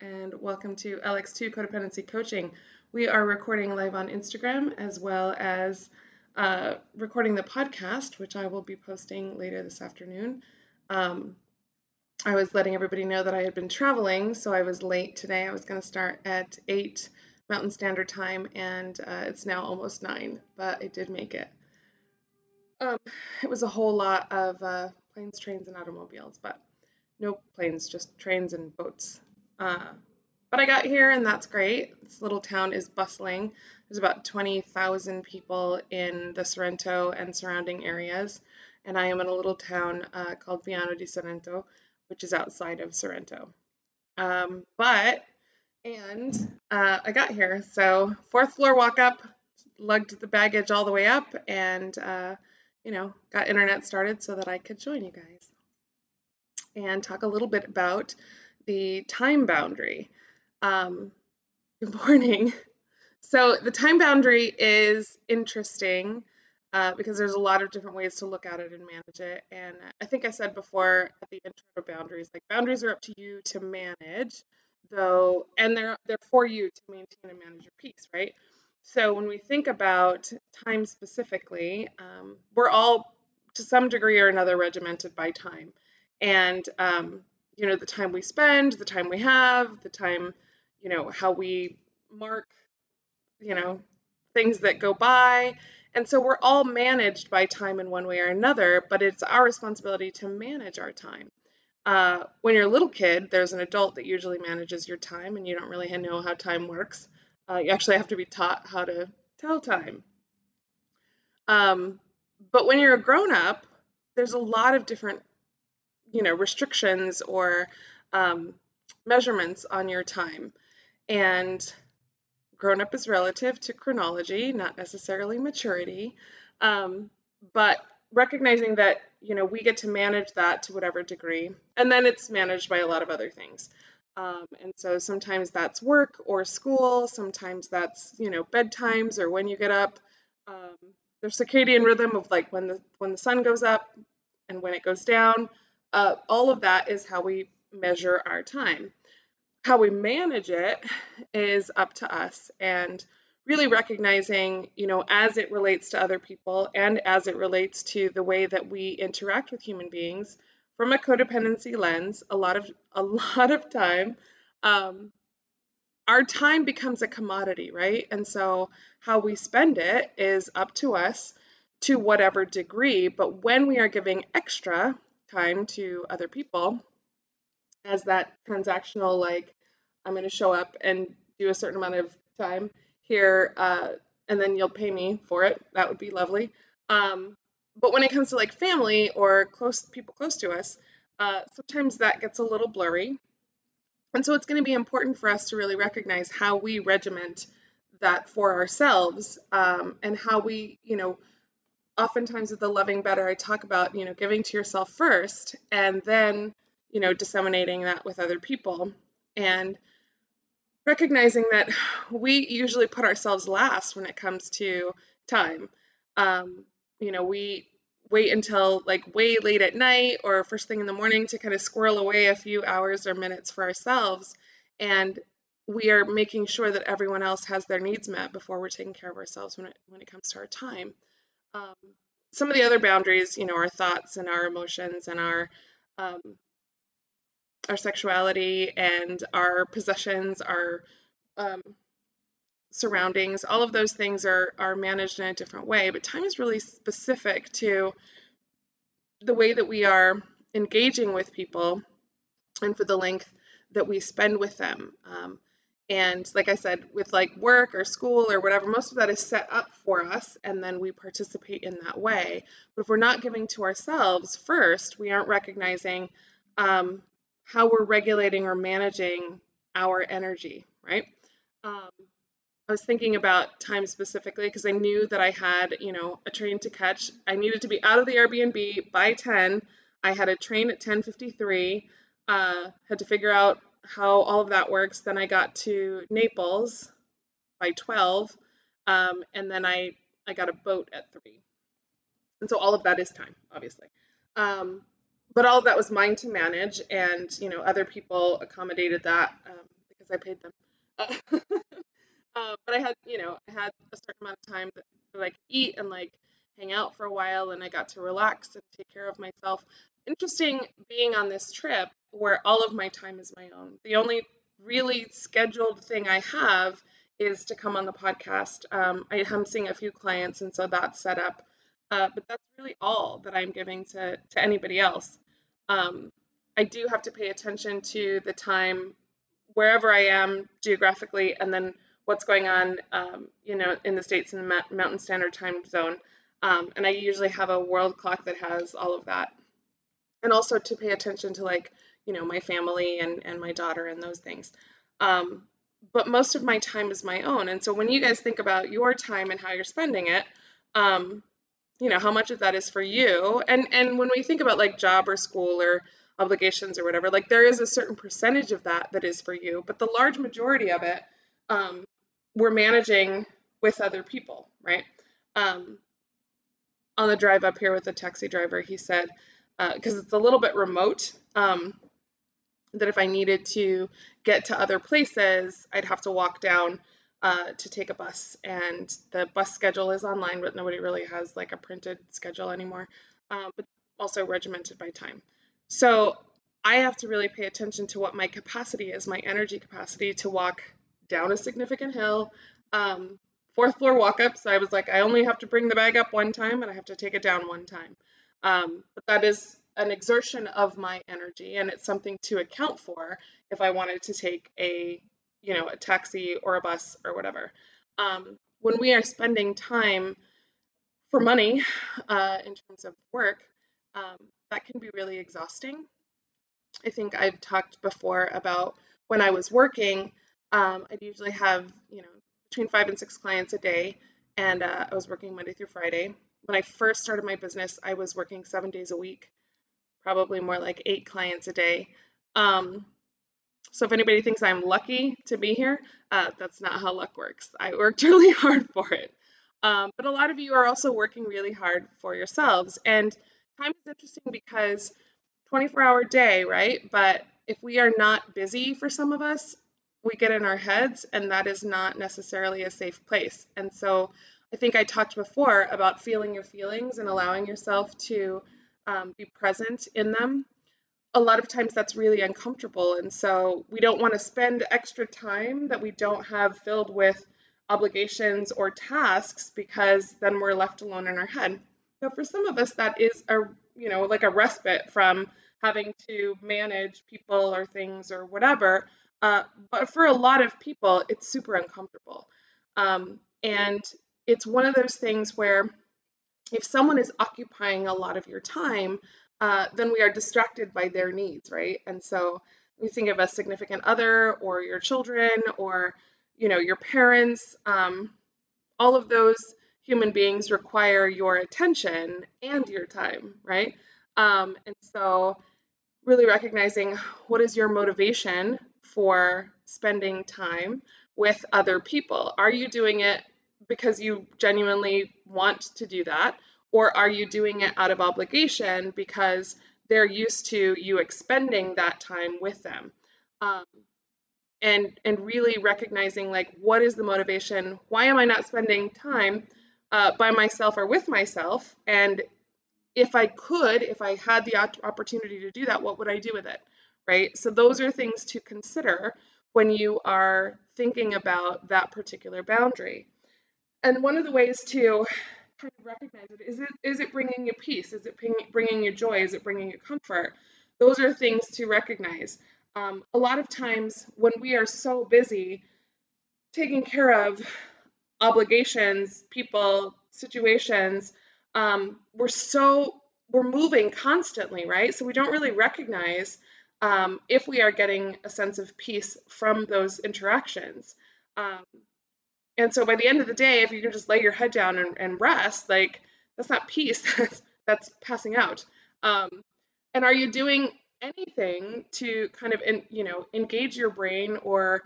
and welcome to LX2 Codependency Coaching. We are recording live on Instagram as well as uh, recording the podcast, which I will be posting later this afternoon. Um, I was letting everybody know that I had been traveling, so I was late today. I was going to start at 8 Mountain Standard Time, and uh, it's now almost 9, but I did make it. Um, it was a whole lot of uh, planes, trains, and automobiles, but no planes, just trains and boats. Uh, but I got here, and that's great. This little town is bustling. There's about 20,000 people in the Sorrento and surrounding areas, and I am in a little town uh, called Piano di Sorrento, which is outside of Sorrento. Um, but, and uh, I got here, so fourth floor walk up, lugged the baggage all the way up, and uh, you know, got internet started so that I could join you guys and talk a little bit about the time boundary. Um, good morning. So, the time boundary is interesting uh, because there's a lot of different ways to look at it and manage it. And I think I said before at the intro boundaries, like boundaries are up to you to manage, though, and they're they're for you to maintain and manage your peace, right? So when we think about time specifically, um, we're all to some degree or another regimented by time and um, you know the time we spend the time we have the time you know how we mark you know things that go by. And so we're all managed by time in one way or another but it's our responsibility to manage our time. Uh, when you're a little kid there's an adult that usually manages your time and you don't really know how time works. Uh, you actually have to be taught how to tell time. Um, but when you're a grown up there's a lot of different you know restrictions or um, measurements on your time. And grown up is relative to chronology not necessarily maturity. Um, but recognizing that you know we get to manage that to whatever degree and then it's managed by a lot of other things. Um, and so sometimes that's work or school sometimes that's you know bedtimes or when you get up. Um, there's circadian rhythm of like when the when the sun goes up and when it goes down uh, all of that is how we measure our time. How we manage it is up to us and really recognizing, you know, as it relates to other people and as it relates to the way that we interact with human beings from a codependency lens, a lot of a lot of time um, our time becomes a commodity, right? And so how we spend it is up to us to whatever degree. But when we are giving extra, time to other people as that transactional like i'm going to show up and do a certain amount of time here uh, and then you'll pay me for it. That would be lovely. Um, but when it comes to like family or close people close to us uh, sometimes that gets a little blurry. And so it's going to be important for us to really recognize how we regiment that for ourselves um, and how we you know oftentimes with the loving better i talk about you know giving to yourself first and then you know disseminating that with other people. And recognizing that we usually put ourselves last when it comes to time. Um, you know we wait until like way late at night or first thing in the morning to kind of squirrel away a few hours or minutes for ourselves. And we are making sure that everyone else has their needs met before we're taking care of ourselves when it when it comes to our time um, some of the other boundaries, you know, our thoughts and our emotions and our um, our sexuality and our possessions, our um, surroundings, all of those things are are managed in a different way. But time is really specific to the way that we are engaging with people and for the length that we spend with them. Um, and like I said, with like work or school or whatever, most of that is set up for us and then we participate in that way. But if we're not giving to ourselves first, we aren't recognizing um, how we're regulating or managing our energy, right? Um, I was thinking about time specifically because I knew that I had, you know, a train to catch. I needed to be out of the Airbnb by 10. I had a train at 10:53. Uh, had to figure out how all of that works, then I got to Naples by 12, um, and then I, I got a boat at 3. And so all of that is time, obviously. Um, but all of that was mine to manage, and you know other people accommodated that um, because I paid them. Uh, uh, but I had, you know, I had a certain amount of time that, that I could eat and like hang out for a while, and I got to relax and take care of myself. Interesting being on this trip where all of my time is my own. The only really scheduled thing I have is to come on the podcast. Um, I am seeing a few clients, and so that's set up. Uh, but that's really all that I'm giving to to anybody else. Um, I do have to pay attention to the time wherever I am geographically, and then what's going on, um, you know, in the states in the Mountain Standard Time Zone. Um, and I usually have a world clock that has all of that, and also to pay attention to like you know my family and and my daughter and those things. Um, but most of my time is my own, and so when you guys think about your time and how you're spending it, um, you know how much of that is for you, and and when we think about like job or school or obligations or whatever, like there is a certain percentage of that that is for you, but the large majority of it um, we're managing with other people, right? Um, on the drive up here with the taxi driver, he said, because uh, it's a little bit remote, um, that if I needed to get to other places, I'd have to walk down uh, to take a bus. And the bus schedule is online, but nobody really has like a printed schedule anymore, uh, but also regimented by time. So I have to really pay attention to what my capacity is, my energy capacity to walk down a significant hill. Um, fourth floor walk up. So I was like, I only have to bring the bag up one time and I have to take it down one time. Um, but that is an exertion of my energy and it's something to account for if I wanted to take a, you know, a taxi or a bus or whatever. Um, when we are spending time for money uh, in terms of work, um, that can be really exhausting. I think I've talked before about when I was working, um, I'd usually have, you know, between five and six clients a day, and uh, I was working Monday through Friday. When I first started my business, I was working seven days a week, probably more like eight clients a day. Um, so if anybody thinks I'm lucky to be here, uh, that's not how luck works. I worked really hard for it. Um, but a lot of you are also working really hard for yourselves. And time is interesting because 24 hour day, right? But if we are not busy for some of us, we get in our heads, and that is not necessarily a safe place. And so I think I talked before about feeling your feelings and allowing yourself to um, be present in them. A lot of times that's really uncomfortable. And so we don't want to spend extra time that we don't have filled with obligations or tasks because then we're left alone in our head. So for some of us, that is a, you know, like a respite from having to manage people or things or whatever uh, but for a lot of people, it's super uncomfortable. Um, and it's one of those things where if someone is occupying a lot of your time, uh, then we are distracted by their needs, right? And so we think of a significant other or your children or you know your parents. Um, all of those human beings require your attention and your time, right? Um, and so really recognizing what is your motivation for spending time with other people? Are you doing it because you genuinely want to do that? Or are you doing it out of obligation because they're used to you expending that time with them? Um, and and really recognizing like what is the motivation why am i not spending time uh, by myself or with myself and if i could if i had the opportunity to do that what would i do with it right? So those are things to consider when you are thinking about that particular boundary. And one of the ways to kind of recognize it is it is it bringing you peace? Is it bringing you joy? Is it bringing you comfort? Those are things to recognize. Um, a lot of times when we are so busy taking care of obligations, people, situations, um, we're so we're moving constantly, right? So we don't really recognize um, if we are getting a sense of peace from those interactions. Um, and so by the end of the day, if you can just lay your head down and, and rest, like that's not peace, that's, that's passing out. Um, and are you doing anything to kind of, in, you know, engage your brain or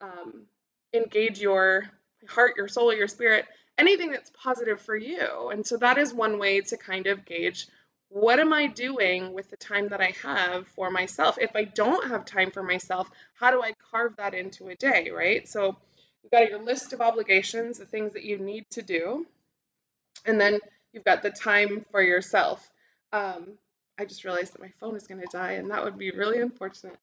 um, engage your heart, your soul, your spirit, anything that's positive for you? And so that is one way to kind of gauge what am I doing with the time that I have for myself? If I don't have time for myself, how do I carve that into a day, right? So you've got your list of obligations, the things that you need to do, and then you've got the time for yourself. Um, I just realized that my phone is going to die, and that would be really unfortunate.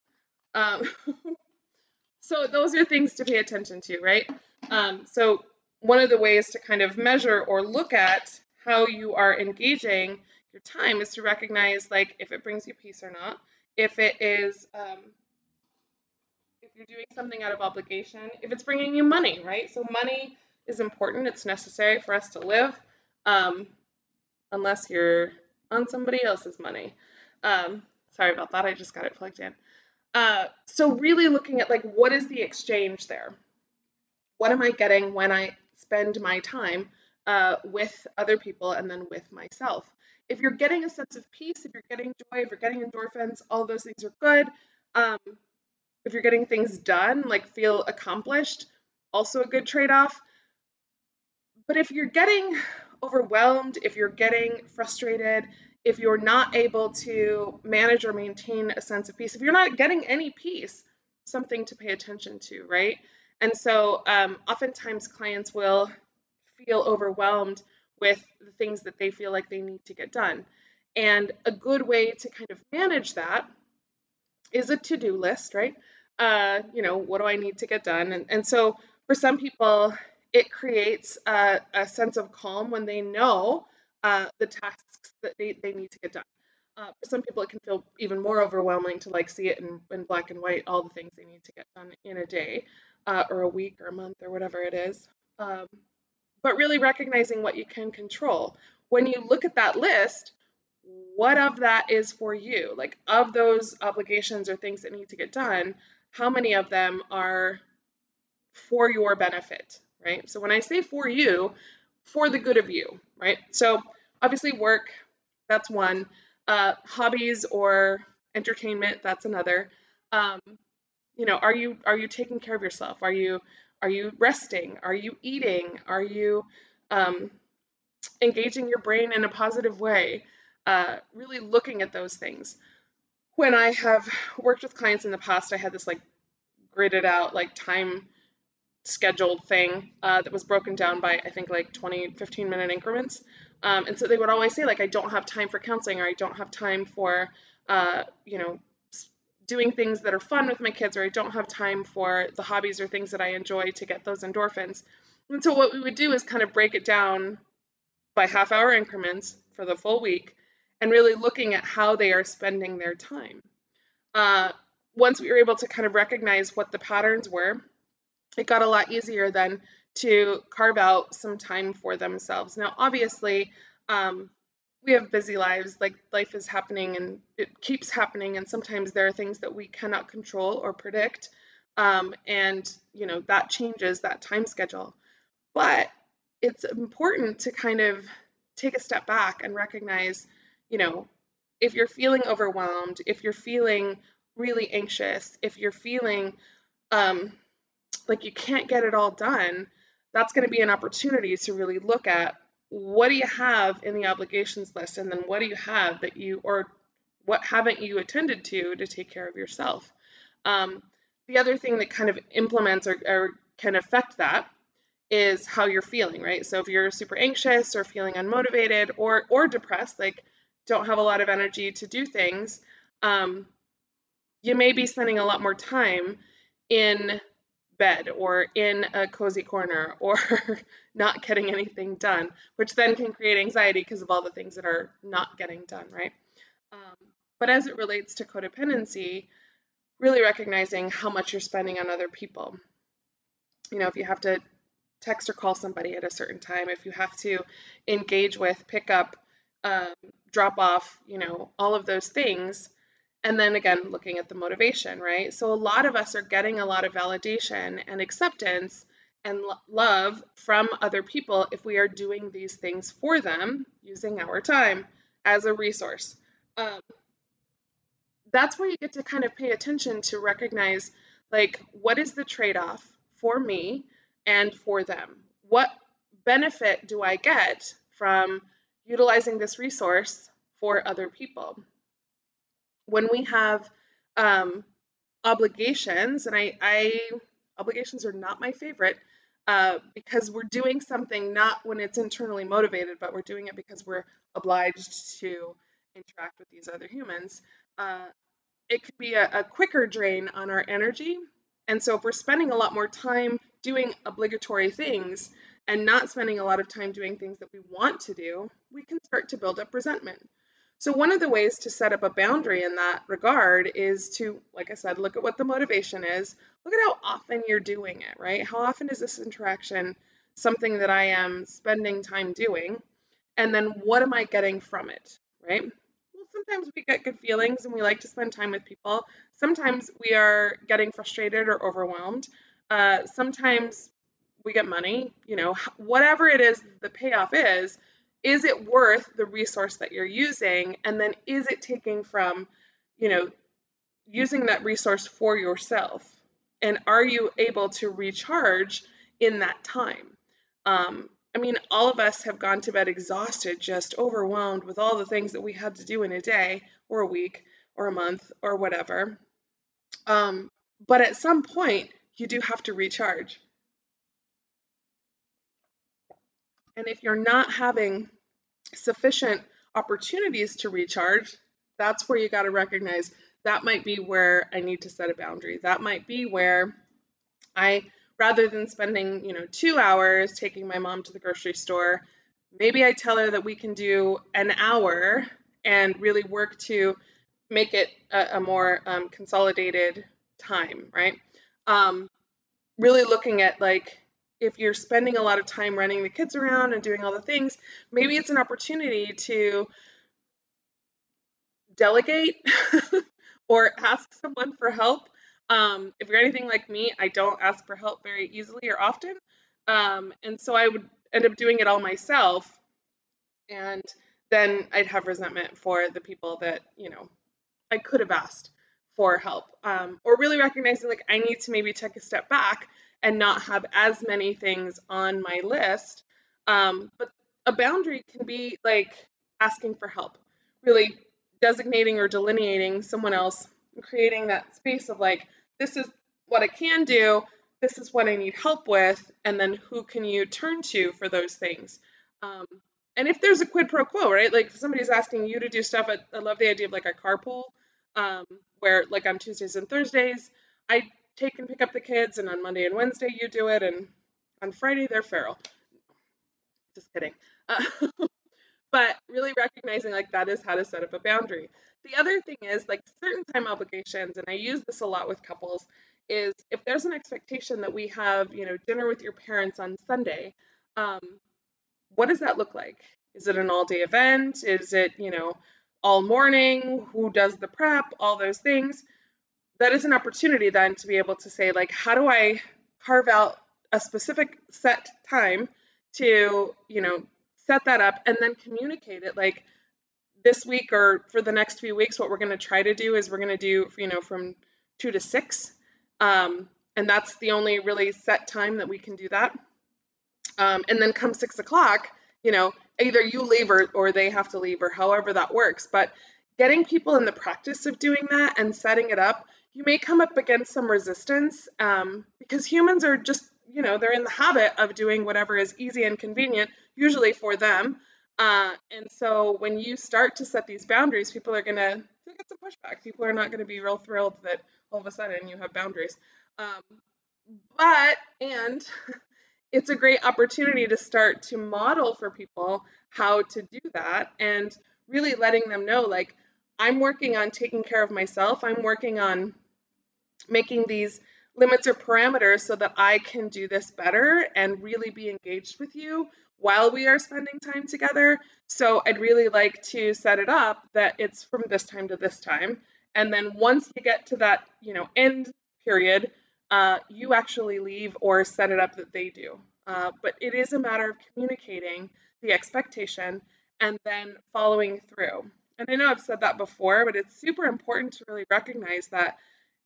Um, so those are things to pay attention to, right? Um, so one of the ways to kind of measure or look at how you are engaging your time is to recognize like if it brings you peace or not. If it is um, if you're doing something out of obligation if it's bringing you money right? So money is important. It's necessary for us to live um, unless you're on somebody else's money. Um, sorry about that. I just got it plugged in. Uh, so really looking at like what is the exchange there? What am i getting when i spend my time uh, with other people and then with myself if you're getting a sense of peace, if you're getting joy, if you're getting endorphins, all those things are good. Um, if you're getting things done, like feel accomplished, also a good trade off. But if you're getting overwhelmed, if you're getting frustrated, if you're not able to manage or maintain a sense of peace, if you're not getting any peace, something to pay attention to, right? And so um, oftentimes clients will feel overwhelmed with the things that they feel like they need to get done. And a good way to kind of manage that is a to do list, right? Uh, you know, what do I need to get done? And, and so for some people, it creates a, a sense of calm when they know uh, the tasks that they, they need to get done. Uh, for some people, it can feel even more overwhelming to like see it in, in black and white, all the things they need to get done in a day uh, or a week or a month or whatever it is. Um, but really recognizing what you can control. When you look at that list, what of that is for you? Like, of those obligations or things that need to get done, how many of them are for your benefit, right? So, when I say for you, for the good of you, right? So, obviously, work, that's one. Uh, hobbies or entertainment, that's another. Um, you know, are you are you taking care of yourself? Are you are you resting? Are you eating? Are you um, engaging your brain in a positive way? Uh, really looking at those things. When I have worked with clients in the past, I had this like gridded out, like time scheduled thing uh, that was broken down by I think like 20, 15 minute increments. Um, and so they would always say like I don't have time for counseling or I don't have time for uh, you know doing things that are fun with my kids or I don't have time for the hobbies or things that I enjoy to get those endorphins. And so what we would do is kind of break it down by half hour increments for the full week and really looking at how they are spending their time. Uh, once we were able to kind of recognize what the patterns were, it got a lot easier then to carve out some time for themselves. Now, obviously, um, we have busy lives like life is happening and it keeps happening and sometimes there are things that we cannot control or predict um, and you know that changes that time schedule. But it's important to kind of take a step back and recognize you know if you're feeling overwhelmed if you're feeling really anxious if you're feeling um, like you can't get it all done that's going to be an opportunity to really look at what do you have in the obligations list? And then what do you have that you or what haven't you attended to to take care of yourself? Um, the other thing that kind of implements or, or can affect that is how you're feeling right? So if you're super anxious or feeling unmotivated or or depressed like don't have a lot of energy to do things um, you may be spending a lot more time in bed or in a cozy corner or not getting anything done, which then can create anxiety because of all the things that are not getting done, right? Um, but as it relates to codependency, really recognizing how much you're spending on other people. You know, if you have to text or call somebody at a certain time, if you have to engage with, pick up, um, drop off, you know, all of those things, and then again, looking at the motivation, right? So a lot of us are getting a lot of validation and acceptance and love from other people if we are doing these things for them using our time as a resource. Um, that's where you get to kind of pay attention to recognize like what is the trade off for me and for them? What benefit do I get from utilizing this resource for other people. When we have um, obligations, and I, I obligations are not my favorite uh, because we're doing something not when it's internally motivated, but we're doing it because we're obliged to interact with these other humans. Uh, it could be a, a quicker drain on our energy. And so if we're spending a lot more time doing obligatory things and not spending a lot of time doing things that we want to do, we can start to build up resentment. So, one of the ways to set up a boundary in that regard is to, like I said, look at what the motivation is. Look at how often you're doing it, right? How often is this interaction something that I am spending time doing? And then what am I getting from it, right? Well, sometimes we get good feelings and we like to spend time with people. Sometimes we are getting frustrated or overwhelmed. Uh, sometimes we get money, you know, whatever it is the payoff is is it worth the resource that you're using? And then is it taking from you know using that resource for yourself? And are you able to recharge in that time? Um, i mean all of us have gone to bed exhausted just overwhelmed with all the things that we had to do in a day or a week or a month or whatever. Um, but at some point you do have to recharge. And if you're not having sufficient opportunities to recharge, that's where you got to recognize that might be where I need to set a boundary. That might be where I, rather than spending, you know, two hours taking my mom to the grocery store, maybe I tell her that we can do an hour and really work to make it a, a more um, consolidated time, right? Um, really looking at like if you're spending a lot of time running the kids around and doing all the things, maybe it's an opportunity to delegate or ask someone for help. Um, if you're anything like me, I don't ask for help very easily or often. Um, and so I would end up doing it all myself. And then I'd have resentment for the people that, you know, I could have asked for help. Um, or really recognizing like I need to maybe take a step back and not have as many things on my list. Um, but a boundary can be like asking for help, really designating or delineating someone else, creating that space of like, this is what I can do, this is what I need help with, and then who can you turn to for those things. Um, and if there's a quid pro quo, right? Like somebody's asking you to do stuff, I, I love the idea of like a carpool, um, where like on Tuesdays and Thursdays, I take and pick up the kids, and on Monday and Wednesday you do it, and on Friday they're feral. Just kidding. Uh, but really recognizing like that is how to set up a boundary. The other thing is like certain time obligations, and I use this a lot with couples, is if there's an expectation that we have, you know, dinner with your parents on Sunday, um, what does that look like? Is it an all day event? Is it, you know, all morning? Who does the prep? All those things that is an opportunity then to be able to say like how do i carve out a specific set time to you know set that up and then communicate it? Like this week or for the next few weeks what we're going to try to do is we're going to do you know from two to six. Um, and that's the only really set time that we can do that. Um, and then come six o'clock you know either you leave or, or they have to leave or however that works. But getting people in the practice of doing that and setting it up you may come up against some resistance um, because humans are just, you know, they're in the habit of doing whatever is easy and convenient, usually for them. Uh, and so when you start to set these boundaries, people are going to get some pushback. People are not going to be real thrilled that all of a sudden you have boundaries. Um, but, and it's a great opportunity to start to model for people how to do that and really letting them know, like, I'm working on taking care of myself. I'm working on making these limits or parameters so that I can do this better and really be engaged with you while we are spending time together. So I'd really like to set it up that it's from this time to this time. And then once you get to that, you know, end period, uh, you actually leave or set it up that they do. Uh, but it is a matter of communicating the expectation and then following through. And I know I've said that before, but it's super important to really recognize that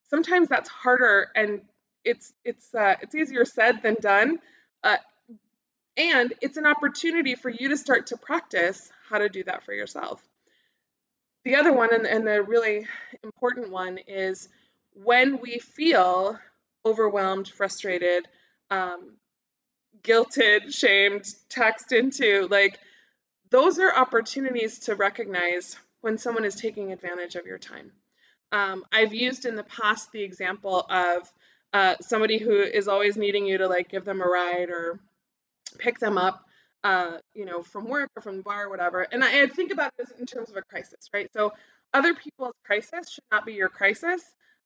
sometimes that's harder and it's it's uh, it's easier said than done uh, and it's an opportunity for you to start to practice how to do that for yourself the other one, and, and the really important one, is when we feel overwhelmed, frustrated, um, guilted, shamed, taxed into, like those are opportunities to recognize when someone is taking advantage of your time. Um, I've used in the past the example of uh, somebody who is always needing you to like give them a ride or pick them up, uh, you know, from work or from the bar or whatever. And I, I think about this in terms of a crisis, right? So other people's crisis should not be your crisis.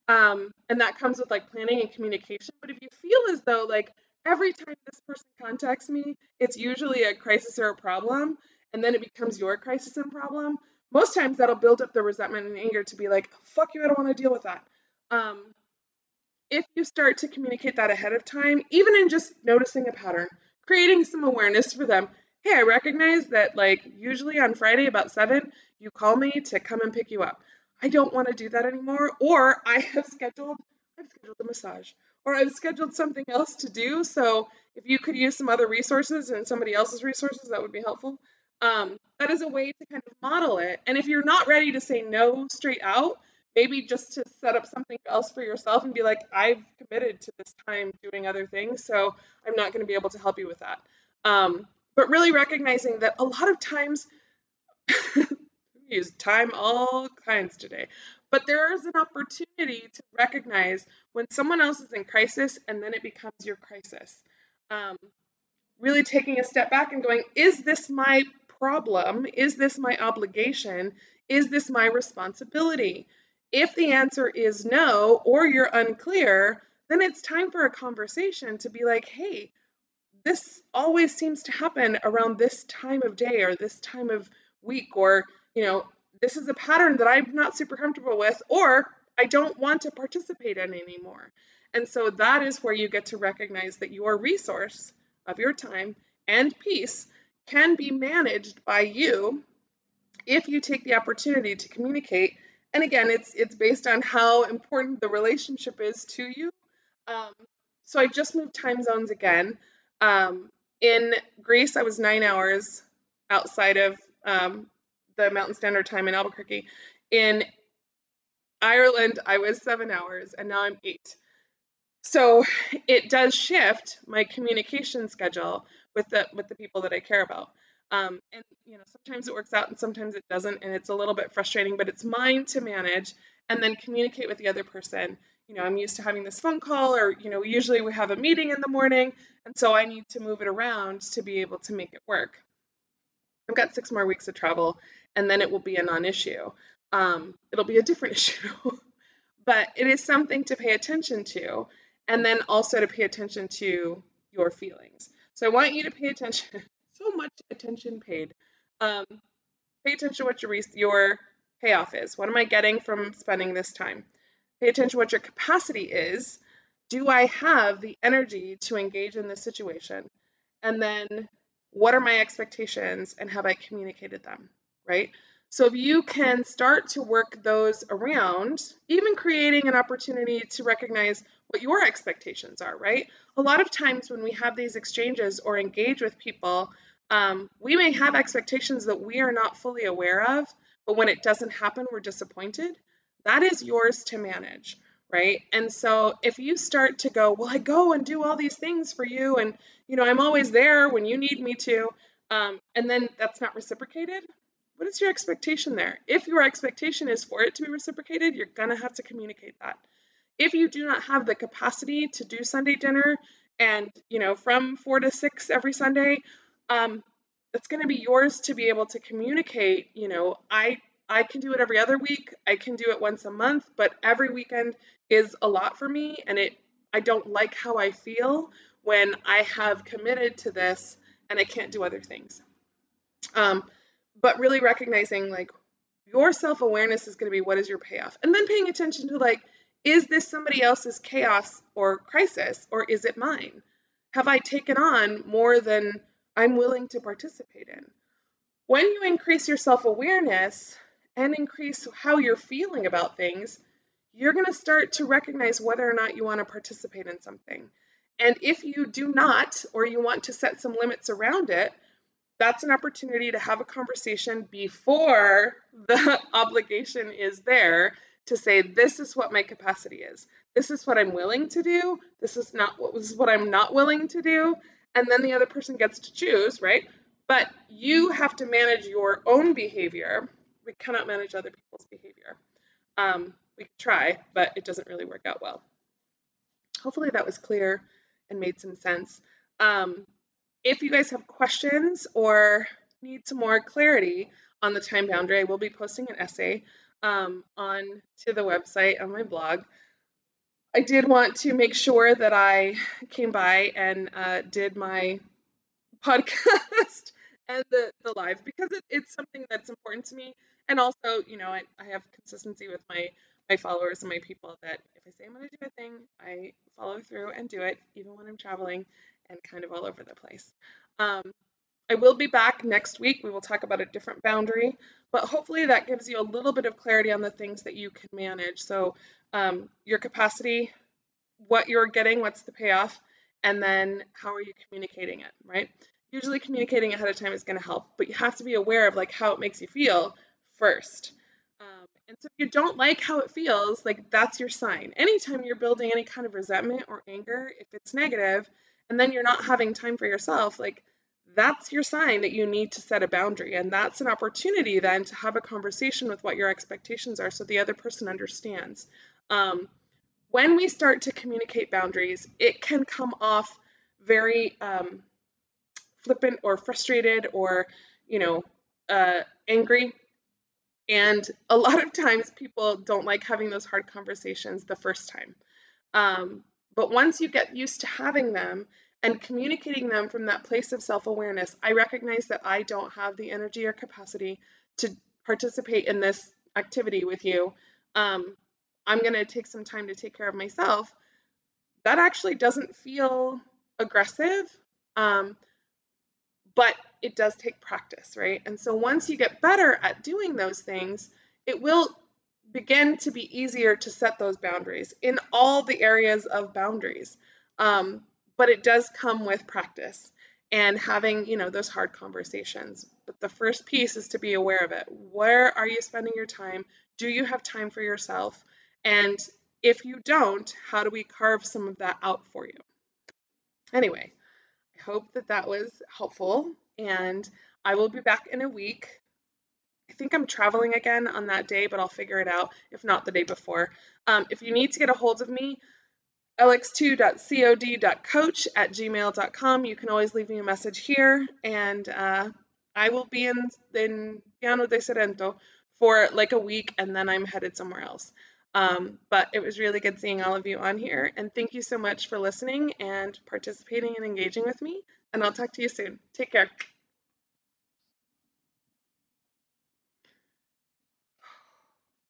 Um, and that comes with like planning and communication. But if you feel as though like every time this person contacts me, it's usually a crisis or a problem, and then it becomes your crisis and problem, most times that'll build up the resentment and anger to be like, fuck you, I don't want to deal with that. Um, if you start to communicate that ahead of time, even in just noticing a pattern, creating some awareness for them. Hey, I recognize that like usually on Friday about seven, you call me to come and pick you up. I don't want to do that anymore, or I have scheduled I've scheduled a massage, or I've scheduled something else to do. So if you could use some other resources and somebody else's resources, that would be helpful. Um, that is a way to kind of model it. And if you're not ready to say no straight out, maybe just to set up something else for yourself and be like, I've committed to this time doing other things, so I'm not going to be able to help you with that. Um, but really recognizing that a lot of times, we use time all kinds today, but there is an opportunity to recognize when someone else is in crisis and then it becomes your crisis. Um, really taking a step back and going, is this my problem? Is this my obligation? Is this my responsibility? If the answer is no, or you're unclear, then it's time for a conversation to be like, hey, this always seems to happen around this time of day or this time of week, or, you know, this is a pattern that I'm not super comfortable with, or I don't want to participate in anymore. And so that is where you get to recognize that your resource of your time and peace can be managed by you if you take the opportunity to communicate. And again, it's it's based on how important the relationship is to you. Um, so I just moved time zones again. Um, in Greece, I was nine hours outside of um, the Mountain Standard Time in Albuquerque. In Ireland, I was seven hours, and now I'm eight. So it does shift my communication schedule with the with the people that I care about. Um, and you know, sometimes it works out and sometimes it doesn't, and it's a little bit frustrating. But it's mine to manage and then communicate with the other person. You know, I'm used to having this phone call, or you know, usually we have a meeting in the morning, and so I need to move it around to be able to make it work. I've got six more weeks of travel, and then it will be a non-issue. Um, it'll be a different issue, but it is something to pay attention to, and then also to pay attention to your feelings. So I want you to pay attention. so much attention paid. Um, pay attention to what your your payoff is. What am I getting from spending this time? Pay attention to what your capacity is. Do I have the energy to engage in this situation? And then what are my expectations and have I communicated them? Right? So if you can start to work those around, even creating an opportunity to recognize what your expectations are, right? A lot of times when we have these exchanges or engage with people, um, we may have expectations that we are not fully aware of, but when it doesn't happen, we're disappointed. That is yours to manage, right? And so if you start to go, well, I go and do all these things for you, and you know, I'm always there when you need me to, um, and then that's not reciprocated, what is your expectation there? If your expectation is for it to be reciprocated, you're gonna have to communicate that if you do not have the capacity to do Sunday dinner and, you know, from four to six every Sunday, um, it's going to be yours to be able to communicate, you know, I I can do it every other week. I can do it once a month, but every weekend is a lot for me and it I don't like how I feel when I have committed to this and I can't do other things. Um, but really recognizing like your self-awareness is going to be what is your payoff and then paying attention to like is this somebody else's chaos or crisis, or is it mine? Have I taken on more than I'm willing to participate in? When you increase your self awareness and increase how you're feeling about things, you're going to start to recognize whether or not you want to participate in something. And if you do not, or you want to set some limits around it, that's an opportunity to have a conversation before the obligation is there to say, this is what my capacity is. This is what I'm willing to do. This is not what is what I'm not willing to do. And then the other person gets to choose, right? But you have to manage your own behavior. We cannot manage other people's behavior. Um, we try, but it doesn't really work out well. Hopefully that was clear and made some sense. Um, if you guys have questions or need some more clarity on the time boundary, I will be posting an essay um, on to the website on my blog. I did want to make sure that I came by and uh, did my podcast and the, the live because it, it's something that's important to me. And also, you know, I, I have consistency with my my followers and my people that if I say I'm going to do a thing, I follow through and do it, even when I'm traveling and kind of all over the place. Um, I will be back next week. We will talk about a different boundary, but hopefully that gives you a little bit of clarity on the things that you can manage. So, um, your capacity, what you're getting, what's the payoff, and then how are you communicating it, right? Usually, communicating ahead of time is going to help, but you have to be aware of like how it makes you feel first. Um, and so, if you don't like how it feels, like that's your sign. Anytime you're building any kind of resentment or anger, if it's negative, and then you're not having time for yourself, like that's your sign that you need to set a boundary. And that's an opportunity then to have a conversation with what your expectations are so the other person understands. Um, when we start to communicate boundaries, it can come off very um, flippant or frustrated or, you know, uh, angry. And a lot of times people don't like having those hard conversations the first time. Um, but once you get used to having them and communicating them from that place of self awareness, I recognize that I don't have the energy or capacity to participate in this activity with you. Um, I'm going to take some time to take care of myself. That actually doesn't feel aggressive, um, but it does take practice, right? And so once you get better at doing those things, it will begin to be easier to set those boundaries in all the areas of boundaries. Um, but it does come with practice and having, you know, those hard conversations. But the first piece is to be aware of it. Where are you spending your time? Do you have time for yourself? And if you don't, how do we carve some of that out for you? Anyway, I hope that that was helpful and I will be back in a week I think I'm traveling again on that day, but I'll figure it out, if not the day before. Um, if you need to get a hold of me, lx2.cod.coach at gmail.com. You can always leave me a message here, and uh, I will be in, in Piano di Sorrento for like a week, and then I'm headed somewhere else. Um, but it was really good seeing all of you on here, and thank you so much for listening and participating and engaging with me, and I'll talk to you soon. Take care.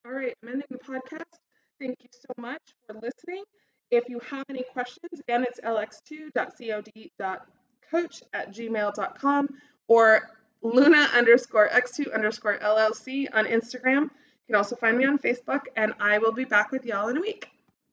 All right, I'm ending the podcast. Thank you so much for listening. If you have any questions, again, it's lx2.cod.coach at gmail.com or Luna underscore x2 underscore LLC on Instagram. You can also find me on Facebook, and I will be back with y'all in a week.